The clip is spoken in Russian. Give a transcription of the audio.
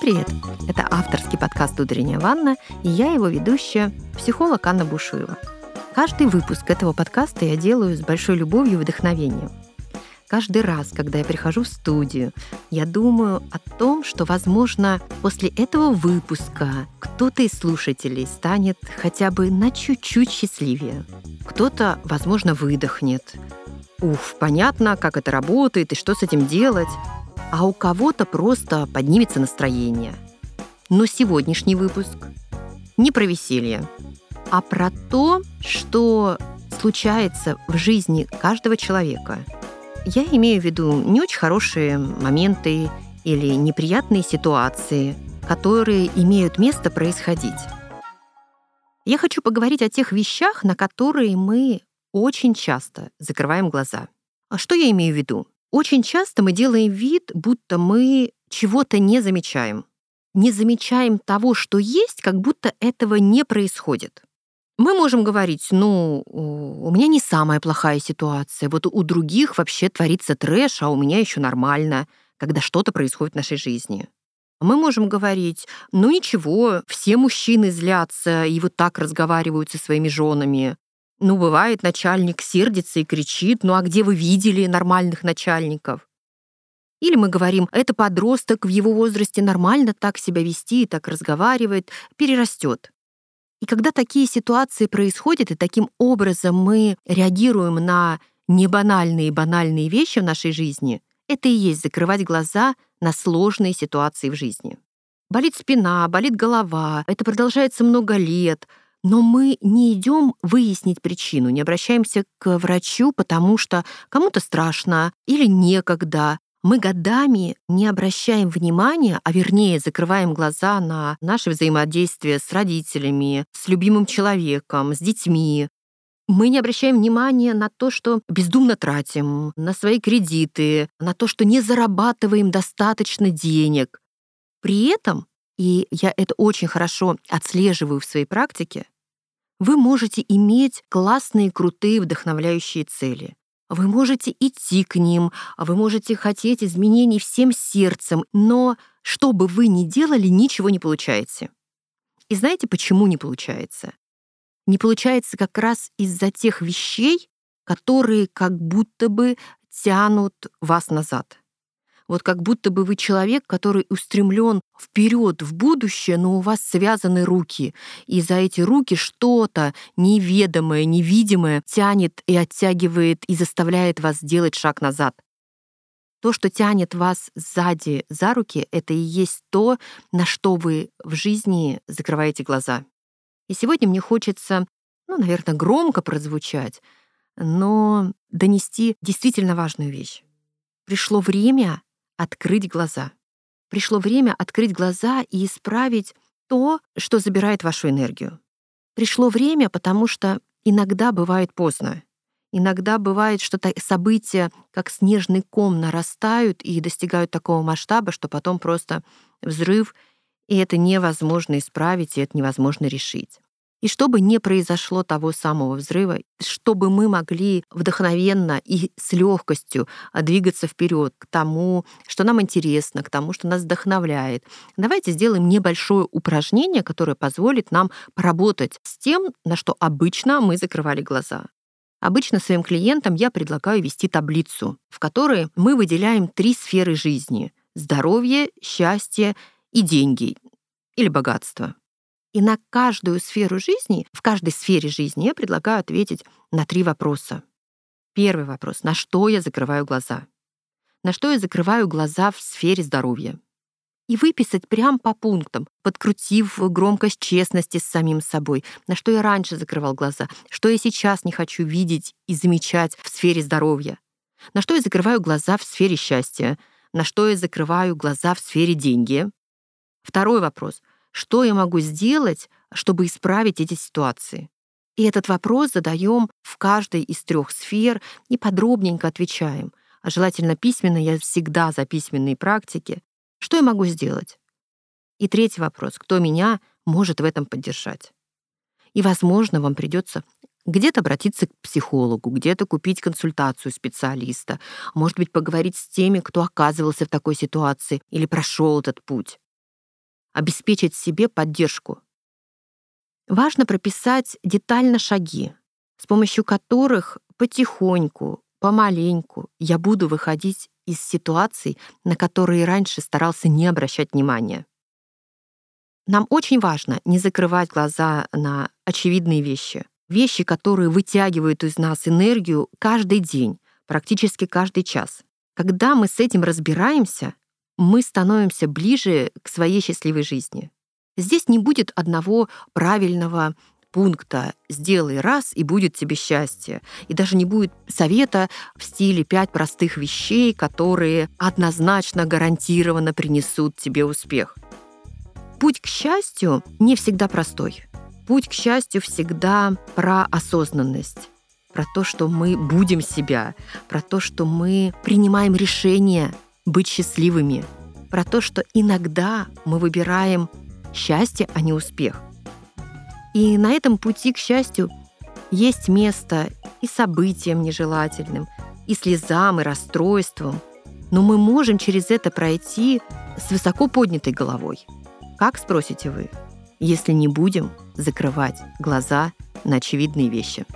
Привет! Это авторский подкаст «Утренняя ванна» и я его ведущая, психолог Анна Бушуева. Каждый выпуск этого подкаста я делаю с большой любовью и вдохновением. Каждый раз, когда я прихожу в студию, я думаю о том, что, возможно, после этого выпуска кто-то из слушателей станет хотя бы на чуть-чуть счастливее. Кто-то, возможно, выдохнет. Уф, понятно, как это работает и что с этим делать. А у кого-то просто поднимется настроение. Но сегодняшний выпуск не про веселье, а про то, что случается в жизни каждого человека – я имею в виду не очень хорошие моменты или неприятные ситуации, которые имеют место происходить. Я хочу поговорить о тех вещах, на которые мы очень часто закрываем глаза. А что я имею в виду? Очень часто мы делаем вид, будто мы чего-то не замечаем. Не замечаем того, что есть, как будто этого не происходит. Мы можем говорить, ну, у меня не самая плохая ситуация, вот у других вообще творится трэш, а у меня еще нормально, когда что-то происходит в нашей жизни. Мы можем говорить, ну ничего, все мужчины злятся и вот так разговаривают со своими женами. Ну, бывает, начальник сердится и кричит, ну а где вы видели нормальных начальников? Или мы говорим, это подросток в его возрасте нормально так себя вести и так разговаривает, перерастет. И когда такие ситуации происходят, и таким образом мы реагируем на небанальные и банальные вещи в нашей жизни, это и есть закрывать глаза на сложные ситуации в жизни. Болит спина, болит голова, это продолжается много лет, но мы не идем выяснить причину, не обращаемся к врачу, потому что кому-то страшно или некогда, мы годами не обращаем внимания, а вернее закрываем глаза на наше взаимодействие с родителями, с любимым человеком, с детьми. Мы не обращаем внимания на то, что бездумно тратим, на свои кредиты, на то, что не зарабатываем достаточно денег. При этом, и я это очень хорошо отслеживаю в своей практике, вы можете иметь классные, крутые, вдохновляющие цели. Вы можете идти к ним, вы можете хотеть изменений всем сердцем, но что бы вы ни делали, ничего не получаете. И знаете, почему не получается? Не получается как раз из-за тех вещей, которые как будто бы тянут вас назад. Вот как будто бы вы человек, который устремлен вперед в будущее, но у вас связаны руки. И за эти руки что-то неведомое, невидимое тянет и оттягивает и заставляет вас делать шаг назад. То, что тянет вас сзади за руки, это и есть то, на что вы в жизни закрываете глаза. И сегодня мне хочется, ну, наверное, громко прозвучать, но донести действительно важную вещь. Пришло время открыть глаза. Пришло время открыть глаза и исправить то, что забирает вашу энергию. Пришло время, потому что иногда бывает поздно. Иногда бывает, что события, как снежный ком, нарастают и достигают такого масштаба, что потом просто взрыв, и это невозможно исправить, и это невозможно решить. И чтобы не произошло того самого взрыва, чтобы мы могли вдохновенно и с легкостью а, двигаться вперед к тому, что нам интересно, к тому, что нас вдохновляет, давайте сделаем небольшое упражнение, которое позволит нам поработать с тем, на что обычно мы закрывали глаза. Обычно своим клиентам я предлагаю вести таблицу, в которой мы выделяем три сферы жизни — здоровье, счастье и деньги или богатство. И на каждую сферу жизни, в каждой сфере жизни я предлагаю ответить на три вопроса. Первый вопрос. На что я закрываю глаза? На что я закрываю глаза в сфере здоровья? И выписать прям по пунктам, подкрутив громкость честности с самим собой, на что я раньше закрывал глаза, что я сейчас не хочу видеть и замечать в сфере здоровья, на что я закрываю глаза в сфере счастья, на что я закрываю глаза в сфере деньги. Второй вопрос. Что я могу сделать, чтобы исправить эти ситуации? И этот вопрос задаем в каждой из трех сфер и подробненько отвечаем. А желательно письменно, я всегда за письменные практики. Что я могу сделать? И третий вопрос. Кто меня может в этом поддержать? И, возможно, вам придется где-то обратиться к психологу, где-то купить консультацию специалиста, может быть, поговорить с теми, кто оказывался в такой ситуации или прошел этот путь. Обеспечить себе поддержку. Важно прописать детально шаги, с помощью которых потихоньку, помаленьку я буду выходить из ситуаций, на которые раньше старался не обращать внимания. Нам очень важно не закрывать глаза на очевидные вещи, вещи, которые вытягивают из нас энергию каждый день, практически каждый час. Когда мы с этим разбираемся, мы становимся ближе к своей счастливой жизни. Здесь не будет одного правильного пункта «сделай раз, и будет тебе счастье». И даже не будет совета в стиле «пять простых вещей, которые однозначно гарантированно принесут тебе успех». Путь к счастью не всегда простой. Путь к счастью всегда про осознанность, про то, что мы будем себя, про то, что мы принимаем решение быть счастливыми, про то, что иногда мы выбираем счастье, а не успех. И на этом пути к счастью есть место и событиям нежелательным, и слезам, и расстройствам. Но мы можем через это пройти с высоко поднятой головой – как, спросите вы, если не будем закрывать глаза на очевидные вещи?